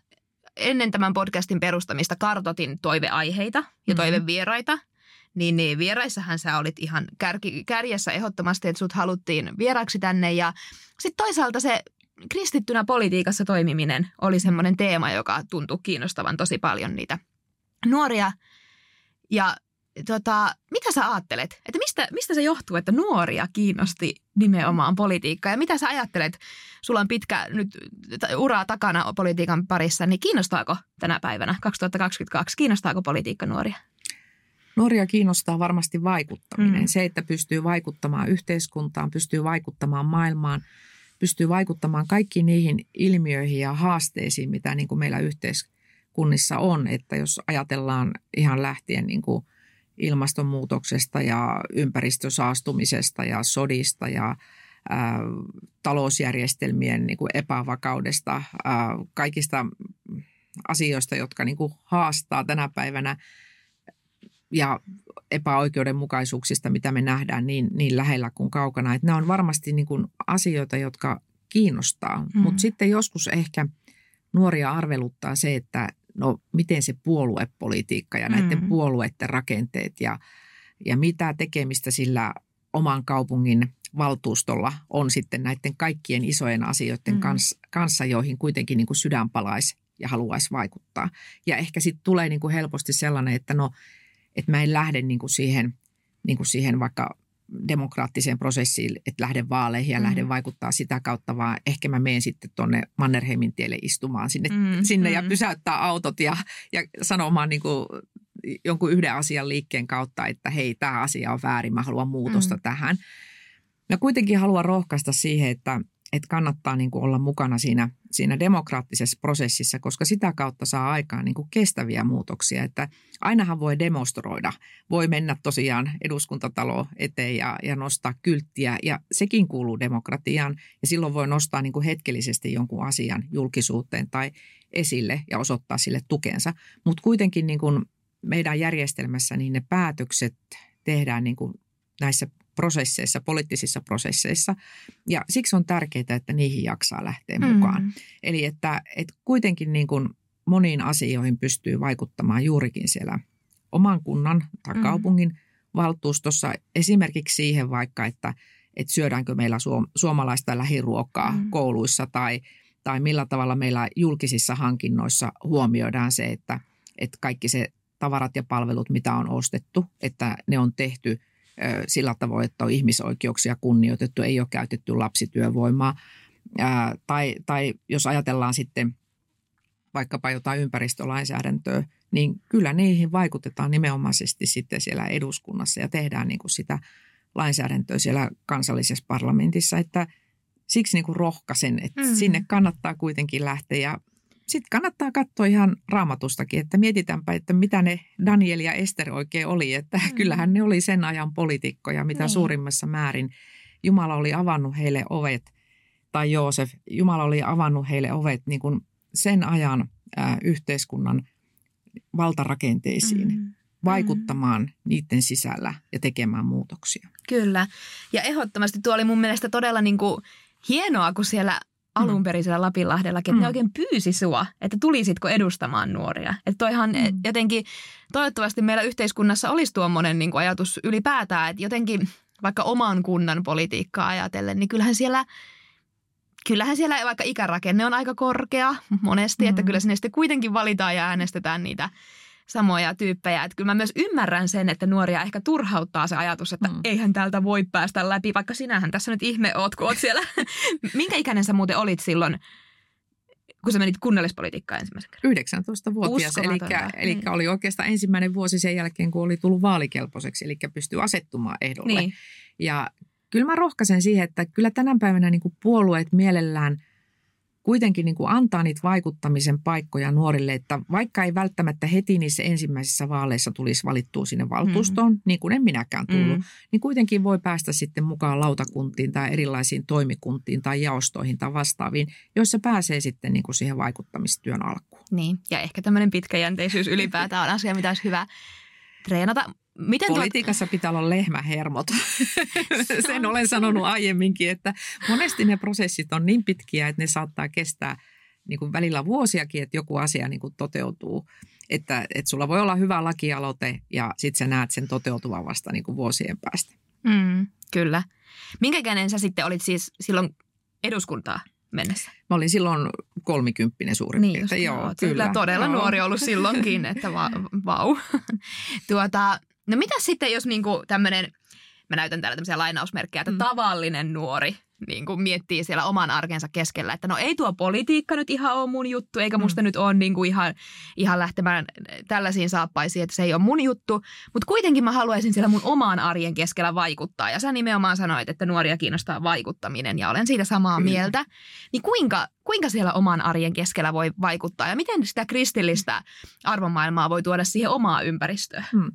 ennen tämän podcastin perustamista kartotin toiveaiheita ja mm-hmm. toivevieraita, niin, niin vieraissahan sä olit ihan kärki, kärjessä ehdottomasti, että sut haluttiin vieraaksi tänne. Ja sitten toisaalta se kristittynä politiikassa toimiminen oli semmoinen teema, joka tuntui kiinnostavan tosi paljon niitä nuoria. Ja tota, mitä sä ajattelet, että mistä, mistä se johtuu, että nuoria kiinnosti nimenomaan politiikka ja mitä sä ajattelet, sulla on pitkä nyt uraa takana politiikan parissa, niin kiinnostaako tänä päivänä 2022, kiinnostaako politiikka nuoria? Nuoria kiinnostaa varmasti vaikuttaminen. Mm. Se, että pystyy vaikuttamaan yhteiskuntaan, pystyy vaikuttamaan maailmaan, pystyy vaikuttamaan kaikkiin niihin ilmiöihin ja haasteisiin, mitä niin kuin meillä yhteiskunnissa on. Että jos ajatellaan ihan lähtien niin kuin ilmastonmuutoksesta ja ympäristösaastumisesta ja sodista ja ää, talousjärjestelmien niin kuin epävakaudesta, ää, kaikista asioista, jotka niin kuin haastaa tänä päivänä ja epäoikeudenmukaisuuksista, mitä me nähdään niin, niin lähellä kuin kaukana. Että nämä on varmasti niin kuin asioita, jotka kiinnostaa, mm. mutta sitten joskus ehkä nuoria arveluttaa se, että no miten se puoluepolitiikka ja näiden mm. puolueiden rakenteet ja, ja mitä tekemistä sillä oman kaupungin valtuustolla on sitten näiden kaikkien isojen asioiden mm. kanssa, kanssa, joihin kuitenkin niin kuin sydän palaisi ja haluaisi vaikuttaa. Ja ehkä sitten tulee niin kuin helposti sellainen, että no, että mä en lähde niin kuin siihen, niin kuin siihen vaikka demokraattiseen prosessiin, että lähden vaaleihin ja mm. lähden vaikuttaa sitä kautta, vaan ehkä mä menen sitten tuonne Mannerheimin tielle istumaan sinne, mm. sinne mm. ja pysäyttää autot ja, ja sanomaan niin kuin jonkun yhden asian liikkeen kautta, että hei, tämä asia on väärin, mä haluan muutosta mm. tähän. Mä kuitenkin haluan rohkaista siihen, että, että kannattaa niin kuin olla mukana siinä, siinä demokraattisessa prosessissa, koska sitä kautta saa aikaan niin kuin kestäviä muutoksia. Että ainahan voi demonstroida, voi mennä tosiaan eduskuntatalo eteen ja, ja nostaa kylttiä ja sekin kuuluu demokratiaan ja silloin voi nostaa niin kuin hetkellisesti jonkun asian julkisuuteen tai esille ja osoittaa sille tukensa. Mutta kuitenkin niin kuin meidän järjestelmässä niin ne päätökset tehdään niin kuin näissä prosesseissa, poliittisissa prosesseissa. Ja siksi on tärkeää, että niihin jaksaa lähteä mm. mukaan. Eli että, että kuitenkin niin kuin moniin asioihin pystyy vaikuttamaan juurikin siellä oman kunnan tai mm. kaupungin valtuustossa. Esimerkiksi siihen vaikka, että, että syödäänkö meillä suomalaista lähiruokaa mm. kouluissa tai, tai millä tavalla meillä julkisissa hankinnoissa huomioidaan se, että, että kaikki se tavarat ja palvelut, mitä on ostettu, että ne on tehty – sillä tavoin, että on ihmisoikeuksia kunnioitettu, ei ole käytetty lapsityövoimaa. Tai, tai jos ajatellaan sitten vaikkapa jotain ympäristölainsäädäntöä, niin kyllä niihin vaikutetaan nimenomaisesti sitten siellä eduskunnassa ja tehdään niin kuin sitä lainsäädäntöä siellä kansallisessa parlamentissa, että siksi niin kuin rohkaisen, että mm. sinne kannattaa kuitenkin lähteä ja sitten kannattaa katsoa ihan raamatustakin, että mietitäänpä, että mitä ne Daniel ja Ester oikein oli. Että mm. kyllähän ne oli sen ajan poliitikkoja, mitä niin. suurimmassa määrin Jumala oli avannut heille ovet, tai Joosef, Jumala oli avannut heille ovet niin kuin sen ajan ää, yhteiskunnan valtarakenteisiin. Mm vaikuttamaan mm. niiden sisällä ja tekemään muutoksia. Kyllä. Ja ehdottomasti tuo oli mun mielestä todella niin kuin hienoa, kun siellä alun perin siellä Lapinlahdellakin, että mm. ne oikein pyysi sua, että tulisitko edustamaan nuoria. Että toihan mm. jotenkin, toivottavasti meillä yhteiskunnassa olisi tuommoinen niin kuin ajatus ylipäätään, että jotenkin vaikka oman kunnan politiikkaa ajatellen, niin kyllähän siellä kyllähän siellä vaikka ikärakenne on aika korkea monesti, mm. että kyllä sinne sitten kuitenkin valitaan ja äänestetään niitä samoja tyyppejä. Että kyllä mä myös ymmärrän sen, että nuoria ehkä turhauttaa se ajatus, että mm. eihän täältä voi päästä läpi, vaikka sinähän tässä nyt ihme oot, kun oot siellä. [LAUGHS] Minkä ikäinen sä muuten olit silloin, kun sä menit kunnallispolitiikkaan ensimmäisen kerran? 19-vuotias, eli, eli niin. oli oikeastaan ensimmäinen vuosi sen jälkeen, kun oli tullut vaalikelpoiseksi, eli pystyi asettumaan ehdolle. Niin. Ja kyllä mä rohkaisen siihen, että kyllä tänä päivänä niin kuin puolueet mielellään – kuitenkin niin kuin antaa niitä vaikuttamisen paikkoja nuorille, että vaikka ei välttämättä heti niissä ensimmäisissä vaaleissa tulisi valittua sinne valtuustoon, mm. niin kuin en minäkään tullut, mm. niin kuitenkin voi päästä sitten mukaan lautakuntiin tai erilaisiin toimikuntiin tai jaostoihin tai vastaaviin, joissa pääsee sitten niin kuin siihen vaikuttamistyön alkuun. Niin, ja ehkä tämmöinen pitkäjänteisyys ylipäätään on asia, mitä olisi hyvä treenata. Miten Politiikassa tuot... pitää olla lehmähermot. [LAUGHS] Sen olen sanonut aiemminkin, että monesti ne prosessit on niin pitkiä, että ne saattaa kestää niin kuin välillä vuosiakin, että joku asia niin kuin toteutuu. Että, että sulla voi olla hyvä lakialoite ja sitten sä näet sen toteutuvan vasta niin kuin vuosien päästä. Mm, kyllä. Minkä käden sä sitten olit siis silloin eduskuntaa mennessä? Mä olin silloin kolmikymppinen suurin niin, piirtein. Joo, kyllä. kyllä. Todella Joo. nuori ollut silloinkin, että va- vau. [LAUGHS] tuota, No mitä sitten, jos niinku tämmöinen, mä näytän täällä tämmöisiä lainausmerkkejä, että mm. tavallinen nuori niin kuin miettii siellä oman arkensa keskellä, että no ei tuo politiikka nyt ihan ole mun juttu, eikä mm. musta mm. nyt ole niin kuin ihan, ihan lähtemään tällaisiin saappaisiin, että se ei ole mun juttu, mutta kuitenkin mä haluaisin siellä mun omaan arjen keskellä vaikuttaa. Ja sä nimenomaan sanoit, että nuoria kiinnostaa vaikuttaminen ja olen siitä samaa Kyllä. mieltä. Niin kuinka, kuinka siellä oman arjen keskellä voi vaikuttaa ja miten sitä kristillistä arvomaailmaa voi tuoda siihen omaa ympäristöön? Mm.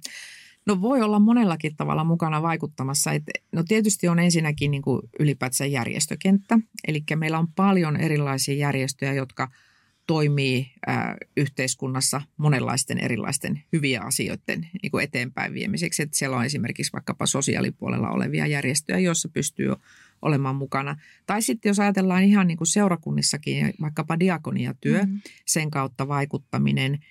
No voi olla monellakin tavalla mukana vaikuttamassa. Et, no tietysti on ensinnäkin niin kuin ylipäätään järjestökenttä. Eli meillä on paljon erilaisia järjestöjä, jotka toimii ää, yhteiskunnassa monenlaisten erilaisten hyviä asioiden niin kuin eteenpäin viemiseksi. Et siellä on esimerkiksi vaikkapa sosiaalipuolella olevia järjestöjä, joissa pystyy olemaan mukana. Tai sitten jos ajatellaan ihan niin kuin seurakunnissakin, vaikkapa diakoniatyö, mm-hmm. sen kautta vaikuttaminen –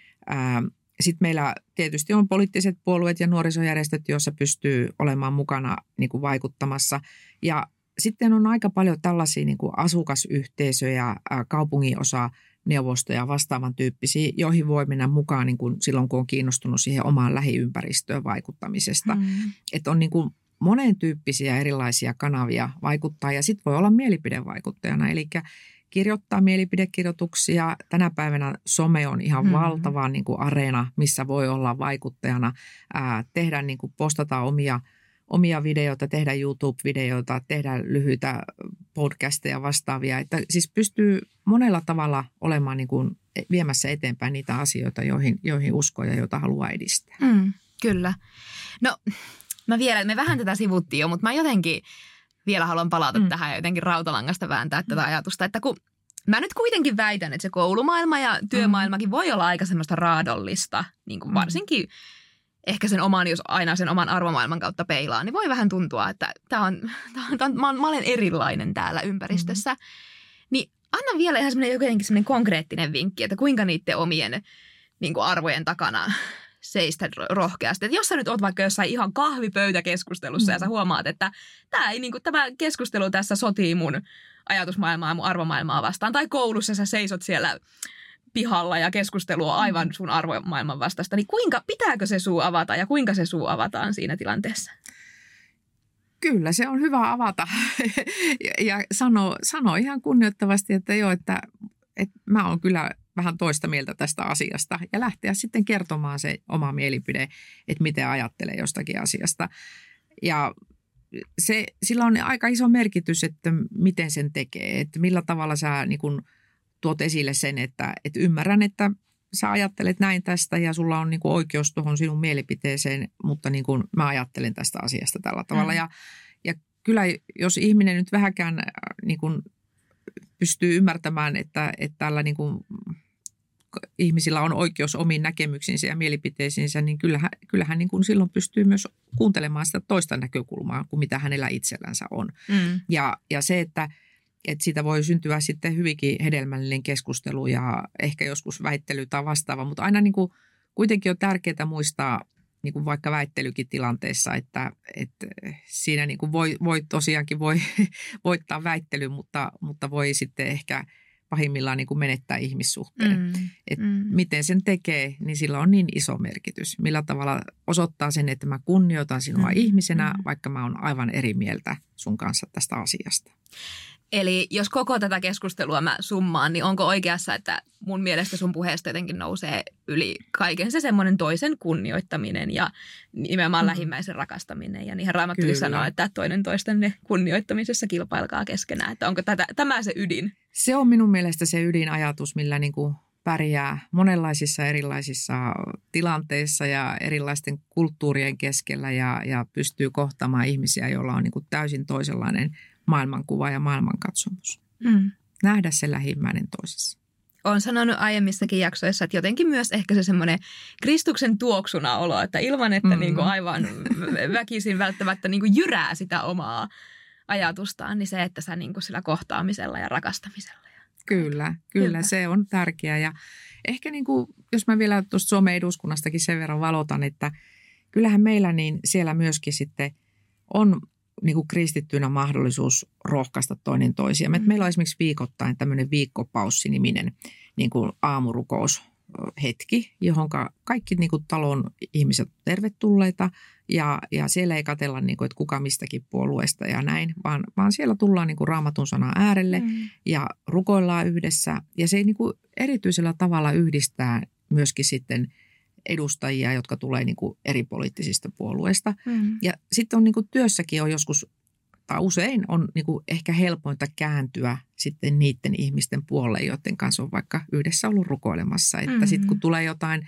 sitten meillä tietysti on poliittiset puolueet ja nuorisojärjestöt, joissa pystyy olemaan mukana niin kuin vaikuttamassa. Ja sitten on aika paljon tällaisia niin kuin asukasyhteisöjä, kaupunginosa, neuvostoja vastaavan tyyppisiä, joihin voi mennä mukaan niin kuin silloin, kun on kiinnostunut siihen omaan lähiympäristöön vaikuttamisesta. Mm. Että on niin kuin monen tyyppisiä erilaisia kanavia vaikuttaa ja sitten voi olla mielipidevaikuttajana. Eli kirjoittaa mielipidekirjoituksia. Tänä päivänä some on ihan mm-hmm. valtava niin kuin areena, missä voi olla vaikuttajana, ää, tehdä niin kuin postata omia omia videoita, tehdä YouTube-videoita, tehdä lyhyitä podcasteja vastaavia. Että siis pystyy monella tavalla olemaan niin kuin viemässä eteenpäin niitä asioita, joihin, joihin uskoo ja joita haluaa edistää. Mm, kyllä. No mä vielä, me vähän tätä sivuttiin jo, mutta mä jotenkin vielä haluan palata mm. tähän ja jotenkin rautalangasta vääntää mm. tätä ajatusta, että kun mä nyt kuitenkin väitän, että se koulumaailma ja työmaailmakin mm. voi olla aika semmoista raadollista, niin kuin mm. varsinkin ehkä sen oman, jos aina sen oman arvomaailman kautta peilaa, niin voi vähän tuntua, että tää on, [LAUGHS] tää on, tää on, mä, olen, mä olen erilainen täällä ympäristössä. Mm. Niin anna vielä ihan semmoinen jotenkin semmoinen konkreettinen vinkki, että kuinka niiden omien niin kuin arvojen takana seistä rohkeasti. Että jos sä nyt oot vaikka jossain ihan kahvipöytäkeskustelussa mm. ja sä mm. huomaat, että tää ei, niin kuin, tämä keskustelu tässä sotii mun ajatusmaailmaa ja mun arvomaailmaa vastaan. Tai koulussa sä seisot siellä pihalla ja keskustelu on aivan mm. sun arvomaailman vastaista, niin kuinka, pitääkö se suu avata ja kuinka se suu avataan siinä tilanteessa? Kyllä, se on hyvä avata [LAUGHS] ja, ja sano, sano ihan kunnioittavasti, että joo, että, että mä oon kyllä vähän toista mieltä tästä asiasta ja lähteä sitten kertomaan se oma mielipide, että miten ajattelee jostakin asiasta. Ja se, sillä on aika iso merkitys, että miten sen tekee, että millä tavalla sä niin kun tuot esille sen, että, että ymmärrän, että sä ajattelet näin tästä ja sulla on niin kuin oikeus tuohon sinun mielipiteeseen, mutta niin kuin mä ajattelen tästä asiasta tällä tavalla. Mm. Ja, ja kyllä jos ihminen nyt vähänkään äh, niin kuin pystyy ymmärtämään, että, että tällä niin kuin ihmisillä on oikeus omiin näkemyksiinsä ja mielipiteisiinsä, niin kyllähän, kyllähän niin kuin silloin pystyy myös kuuntelemaan sitä toista näkökulmaa kuin mitä hänellä itsellänsä on. Mm. Ja, ja se, että, että siitä voi syntyä sitten hyvinkin hedelmällinen keskustelu ja ehkä joskus väittely tai vastaava, mutta aina niin kuin kuitenkin on tärkeää muistaa niin kuin vaikka väittelykin tilanteessa, että, että siinä niin kuin voi, voi tosiaankin voi [LAUGHS] voittaa väittely, mutta, mutta voi sitten ehkä – pahimmillaan niin kuin menettää ihmissuhteen. Mm, Et mm. Miten sen tekee, niin sillä on niin iso merkitys. Millä tavalla osoittaa sen, että mä kunnioitan sinua mm, ihmisenä, mm. vaikka mä oon aivan eri mieltä sun kanssa tästä asiasta. Eli jos koko tätä keskustelua mä summaan, niin onko oikeassa, että mun mielestä sun puheesta jotenkin nousee yli kaiken se semmoinen toisen kunnioittaminen ja nimenomaan mm. lähimmäisen rakastaminen. Ja niinhän Raamattu sanoo, että toinen toisten kunnioittamisessa kilpailkaa keskenään. Että onko tätä, tämä se ydin? Se on minun mielestä se ydinajatus, millä niin kuin pärjää monenlaisissa erilaisissa tilanteissa ja erilaisten kulttuurien keskellä ja, ja pystyy kohtaamaan ihmisiä, joilla on niin kuin täysin toisenlainen maailmankuva ja maailmankatsomus. Mm. Nähdä se lähimmäinen toisessa. Olen sanonut aiemmissakin jaksoissa, että jotenkin myös ehkä se semmoinen Kristuksen tuoksuna olo, että ilman, että mm-hmm. niin kuin aivan väkisin välttämättä niin kuin jyrää sitä omaa ajatustaan, niin se, että sä niin kuin sillä kohtaamisella ja rakastamisella. Ja... Kyllä, kyllä, kyllä, se on tärkeää. Ja ehkä niin kuin, jos mä vielä tuosta Suomen eduskunnastakin sen verran valotan, että kyllähän meillä niin siellä myöskin sitten on niin kuin kristittynä mahdollisuus rohkaista toinen toisia. Mm. Meillä on esimerkiksi viikoittain tämmöinen viikkopaussi-niminen niin kuin aamurukous hetki, johon kaikki niin kuin talon ihmiset tervetulleita ja, ja siellä ei katella, niin kuin, että kuka mistäkin puolueesta ja näin, vaan, vaan siellä tullaan niin kuin raamatun sana äärelle mm. ja rukoillaan yhdessä ja se niin kuin erityisellä tavalla yhdistää myöskin sitten – edustajia, jotka tulee niin kuin eri poliittisista puolueista. Mm. Ja sitten on niin kuin työssäkin on joskus, tai usein on niin kuin ehkä helpointa kääntyä sitten niiden ihmisten puolelle, joiden kanssa on vaikka yhdessä ollut rukoilemassa. Että mm-hmm. sitten kun tulee jotain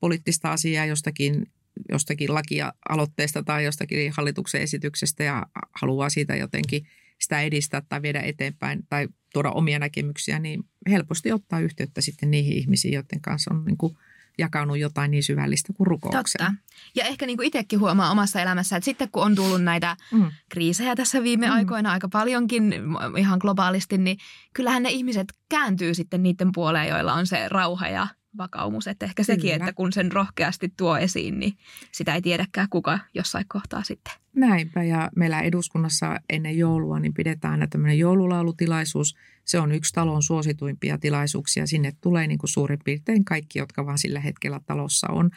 poliittista asiaa jostakin, jostakin lakialoitteesta tai jostakin hallituksen esityksestä ja haluaa siitä jotenkin sitä edistää tai viedä eteenpäin tai tuoda omia näkemyksiä, niin helposti ottaa yhteyttä sitten niihin ihmisiin, joiden kanssa on niin kuin – jakanut jotain niin syvällistä kuin rukouksen. Totta. Ja ehkä niin kuin itsekin huomaa omassa elämässä, että sitten kun on tullut näitä mm. kriisejä tässä viime mm. aikoina aika paljonkin ihan globaalisti, niin kyllähän ne ihmiset kääntyy sitten niiden puoleen, joilla on se rauha ja vakaumus. Että ehkä sekin, Kyllä. että kun sen rohkeasti tuo esiin, niin sitä ei tiedäkään kuka jossain kohtaa sitten. Näinpä ja meillä eduskunnassa ennen joulua niin pidetään aina tämmöinen joululaulutilaisuus. Se on yksi talon suosituimpia tilaisuuksia. Sinne tulee niin kuin suurin piirtein kaikki, jotka vaan sillä hetkellä talossa on.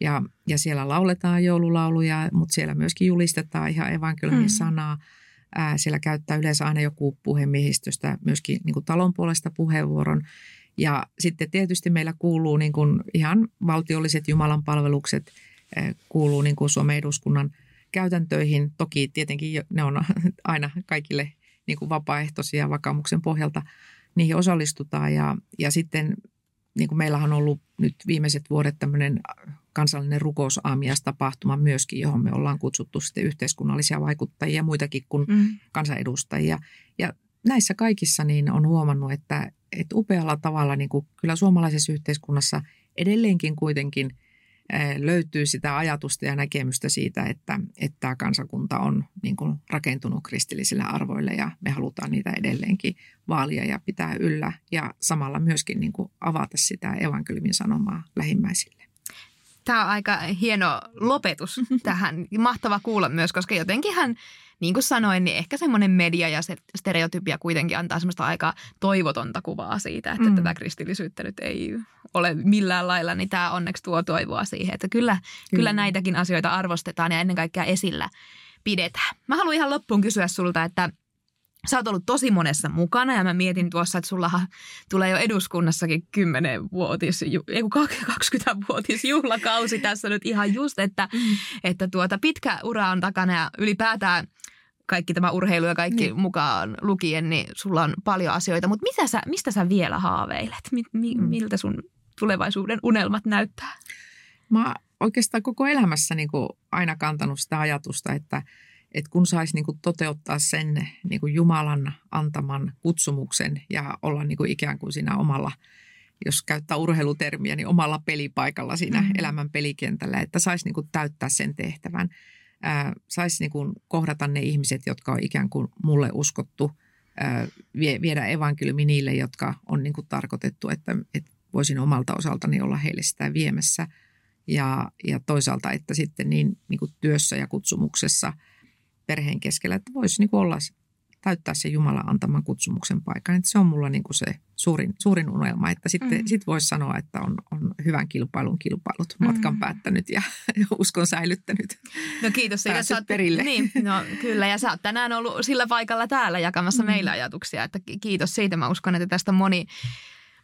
Ja, ja siellä lauletaan joululauluja, mutta siellä myöskin julistetaan ihan evankeliumin mm. sanaa. Ää, siellä käyttää yleensä aina joku puhemiehistöstä myöskin niin kuin talon puolesta puheenvuoron. Ja sitten tietysti meillä kuuluu niin kuin ihan valtiolliset Jumalan palvelukset, kuuluu niin kuin Suomen eduskunnan käytäntöihin. Toki tietenkin ne on [LAUGHS] aina kaikille niin kuin vapaaehtoisia vakaumuksen pohjalta. Niihin osallistutaan ja, ja sitten niin kuin meillähän on ollut nyt viimeiset vuodet tämmöinen kansallinen rukousaamiastapahtuma myöskin, johon me ollaan kutsuttu sitten yhteiskunnallisia vaikuttajia, muitakin kuin mm. kansanedustajia. Ja näissä kaikissa niin on huomannut, että, että upealla tavalla niin kuin kyllä suomalaisessa yhteiskunnassa edelleenkin kuitenkin löytyy sitä ajatusta ja näkemystä siitä, että, että tämä kansakunta on niin kuin rakentunut kristillisille arvoille ja me halutaan niitä edelleenkin vaalia ja pitää yllä ja samalla myöskin niin kuin avata sitä evankeliumin sanomaa lähimmäisille. Tämä on aika hieno lopetus tähän. Mahtava kuulla myös, koska jotenkinhan – niin kuin sanoin, niin ehkä semmoinen media ja se stereotypia kuitenkin antaa semmoista aika toivotonta kuvaa siitä, että mm. tätä kristillisyyttä nyt ei ole millään lailla, niin tämä onneksi tuo toivoa siihen, että kyllä, kyllä. kyllä näitäkin asioita arvostetaan ja ennen kaikkea esillä pidetään. Mä haluan ihan loppuun kysyä sulta, että Sä oot ollut tosi monessa mukana ja mä mietin tuossa, että sulla tulee jo eduskunnassakin 10-vuotis, ei 20-vuotis juhlakausi tässä nyt ihan just, että, mm. että tuota pitkä ura on takana ja ylipäätään – kaikki tämä urheilu ja kaikki niin. mukaan lukien, niin sulla on paljon asioita. Mutta mitä sä, mistä sä vielä haaveilet? Mi, mi, mm. Miltä sun tulevaisuuden unelmat näyttää? Mä oikeastaan koko elämässä niin kuin aina kantanut sitä ajatusta, että, että kun saisi niin kuin toteuttaa sen niin kuin Jumalan antaman kutsumuksen ja olla niin kuin ikään kuin siinä omalla – jos käyttää urheilutermiä, niin omalla pelipaikalla siinä mm-hmm. elämän pelikentällä, että saisi niin täyttää sen tehtävän. Saisi niin kuin kohdata ne ihmiset, jotka on ikään kuin mulle uskottu, ää, vie, viedä evankeliumi niille, jotka on niin kuin tarkoitettu, että, että voisin omalta osaltani olla heille sitä viemässä. Ja, ja toisaalta, että sitten niin, niin kuin työssä ja kutsumuksessa perheen keskellä, että voisi niin olla täyttää se Jumalan antaman kutsumuksen paikan. Että se on mulla niin kuin se suurin, suurin unelma, että sitten mm. sit voisi sanoa, että on, on hyvän kilpailun kilpailut matkan mm. päättänyt ja [LAUGHS] uskon säilyttänyt. No kiitos siitä, että perille. Niin, no kyllä ja sä oot tänään ollut sillä paikalla täällä jakamassa mm. meille ajatuksia, että kiitos siitä. Mä uskon, että tästä moni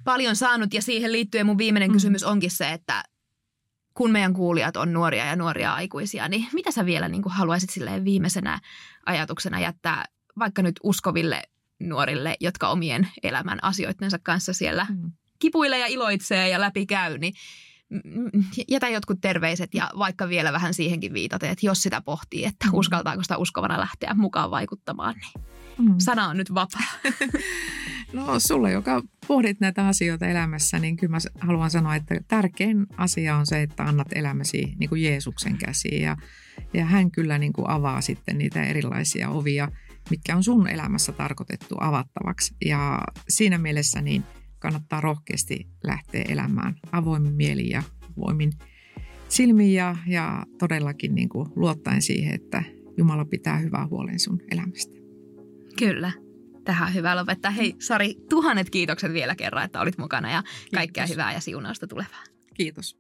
paljon saanut ja siihen liittyen mun viimeinen mm. kysymys onkin se, että kun meidän kuulijat on nuoria ja nuoria aikuisia, niin mitä sä vielä niin haluaisit silleen viimeisenä ajatuksena jättää vaikka nyt uskoville nuorille, jotka omien elämän asioittensa kanssa siellä mm. kipuilee ja iloitsee ja läpi käy, niin jätä jotkut terveiset ja vaikka vielä vähän siihenkin viitaten, että jos sitä pohtii, että mm. uskaltaako sitä uskovana lähteä mukaan vaikuttamaan, niin mm. sana on nyt vapaa. [LAUGHS] No sulle, joka pohdit näitä asioita elämässä, niin kyllä mä haluan sanoa, että tärkein asia on se, että annat elämäsi niin kuin Jeesuksen käsiin ja, ja hän kyllä niin kuin avaa sitten niitä erilaisia ovia – mitkä on sun elämässä tarkoitettu avattavaksi. Ja siinä mielessä niin kannattaa rohkeasti lähteä elämään avoimin mieli ja voimin silmiin ja, ja todellakin niin kuin luottaen siihen, että Jumala pitää hyvää huolen sun elämästä. Kyllä. Tähän on hyvä lopettaa. Hei Sari, tuhannet kiitokset vielä kerran, että olit mukana ja kaikkea Kiitos. hyvää ja siunausta tulevaa. Kiitos.